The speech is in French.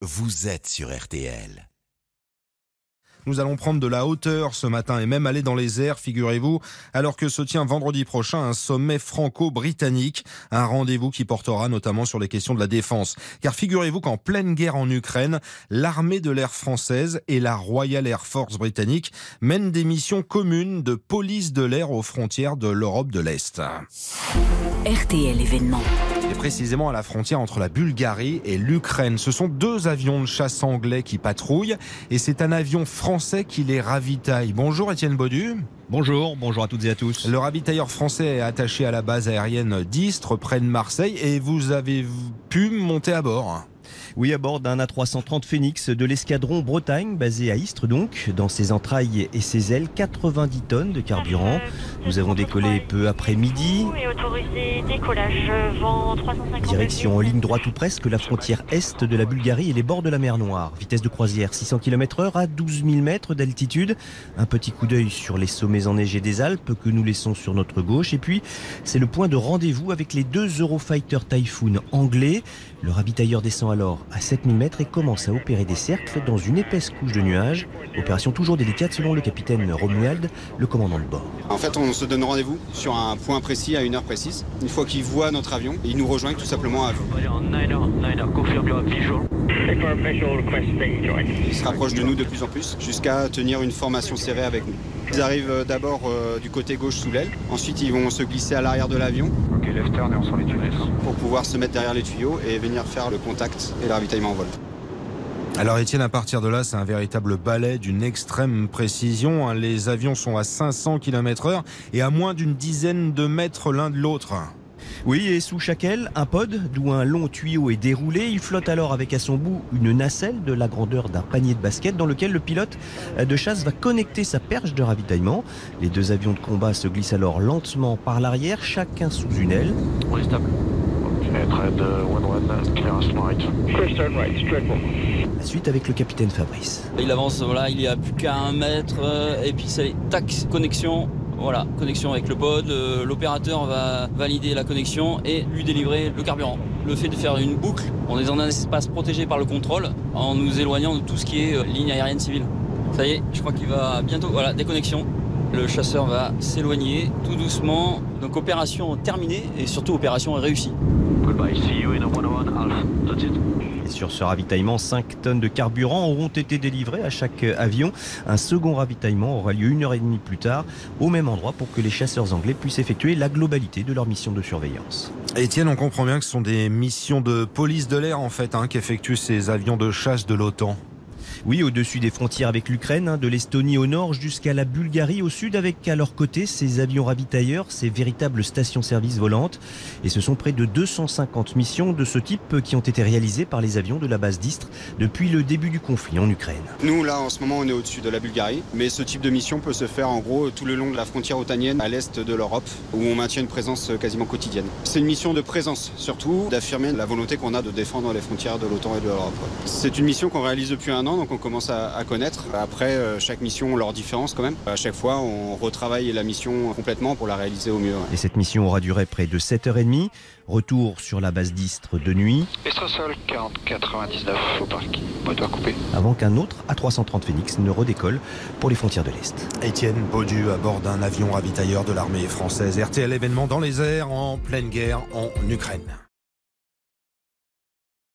vous êtes sur RTL. Nous allons prendre de la hauteur ce matin et même aller dans les airs, figurez-vous, alors que se tient vendredi prochain un sommet franco-britannique, un rendez-vous qui portera notamment sur les questions de la défense. Car figurez-vous qu'en pleine guerre en Ukraine, l'armée de l'air française et la Royal Air Force britannique mènent des missions communes de police de l'air aux frontières de l'Europe de l'Est. RTL événement précisément à la frontière entre la Bulgarie et l'Ukraine. Ce sont deux avions de chasse anglais qui patrouillent et c'est un avion français qui les ravitaille. Bonjour Étienne Baudu. Bonjour, bonjour à toutes et à tous. Le ravitailleur français est attaché à la base aérienne d'Istres, près de Marseille, et vous avez pu monter à bord. Oui, à bord d'un A330 Phoenix de l'escadron Bretagne, basé à Istres donc. Dans ses entrailles et ses ailes, 90 tonnes de carburant. Nous avons décollé peu après midi. Direction en ligne droite ou presque la frontière est de la Bulgarie et les bords de la mer Noire. Vitesse de croisière 600 km heure à 12 000 mètres d'altitude. Un petit coup d'œil sur les sommets enneigés des Alpes que nous laissons sur notre gauche. Et puis, c'est le point de rendez-vous avec les deux Eurofighter Typhoon anglais. Le ravitailleur descend alors à 7000 mètres et commence à opérer des cercles dans une épaisse couche de nuages. Opération toujours délicate selon le capitaine Romuald, le commandant de bord. En fait, on se donne rendez-vous sur un point précis à une heure précise. Une fois qu'il voit notre avion, il nous rejoint tout simplement à vous. Il se rapproche de nous de plus en plus jusqu'à tenir une formation serrée avec nous. Ils arrivent d'abord euh, du côté gauche sous l'aile, ensuite ils vont se glisser à l'arrière de l'avion pour pouvoir se mettre derrière les tuyaux et venir faire le contact et le ravitaillement en vol. Alors Étienne, à partir de là, c'est un véritable balai d'une extrême précision. Les avions sont à 500 km heure et à moins d'une dizaine de mètres l'un de l'autre. Oui, et sous chaque aile, un pod d'où un long tuyau est déroulé. Il flotte alors avec à son bout une nacelle de la grandeur d'un panier de basket dans lequel le pilote de chasse va connecter sa perche de ravitaillement. Les deux avions de combat se glissent alors lentement par l'arrière, chacun sous une aile. On est stable. La suite avec le capitaine Fabrice. Il avance, voilà, il est à plus qu'à un mètre, euh, et puis c'est tac, connexion. Voilà, connexion avec le pod. L'opérateur va valider la connexion et lui délivrer le carburant. Le fait de faire une boucle, on est dans un espace protégé par le contrôle, en nous éloignant de tout ce qui est euh, ligne aérienne civile. Ça y est, je crois qu'il va bientôt. Voilà, déconnexion. Le chasseur va s'éloigner tout doucement. Donc opération terminée et surtout opération réussie. Et sur ce ravitaillement, 5 tonnes de carburant auront été délivrées à chaque avion. Un second ravitaillement aura lieu une heure et demie plus tard, au même endroit, pour que les chasseurs anglais puissent effectuer la globalité de leur mission de surveillance. Étienne, on comprend bien que ce sont des missions de police de l'air en fait hein, qu'effectuent ces avions de chasse de l'OTAN. Oui, au-dessus des frontières avec l'Ukraine, hein, de l'Estonie au nord jusqu'à la Bulgarie au sud, avec à leur côté ces avions ravitailleurs, ces véritables stations-service volantes. Et ce sont près de 250 missions de ce type qui ont été réalisées par les avions de la base d'Istres depuis le début du conflit en Ukraine. Nous, là, en ce moment, on est au-dessus de la Bulgarie, mais ce type de mission peut se faire en gros tout le long de la frontière otanienne à l'est de l'Europe, où on maintient une présence quasiment quotidienne. C'est une mission de présence, surtout d'affirmer la volonté qu'on a de défendre les frontières de l'OTAN et de l'Europe. C'est une mission qu'on réalise depuis un an, on commence à, à connaître. Après, euh, chaque mission, leur différence quand même. À chaque fois, on retravaille la mission complètement pour la réaliser au mieux. ouais. Et cette mission aura duré près de 7h30. Retour sur la base d'Istres de nuit, Estrasol 4099 au parc. Moteur coupé. avant qu'un autre A330 Phoenix ne redécolle pour les frontières de l'Est. Étienne Baudu à bord d'un avion ravitailleur de l'armée française. RTL événement dans les airs en pleine guerre en Ukraine.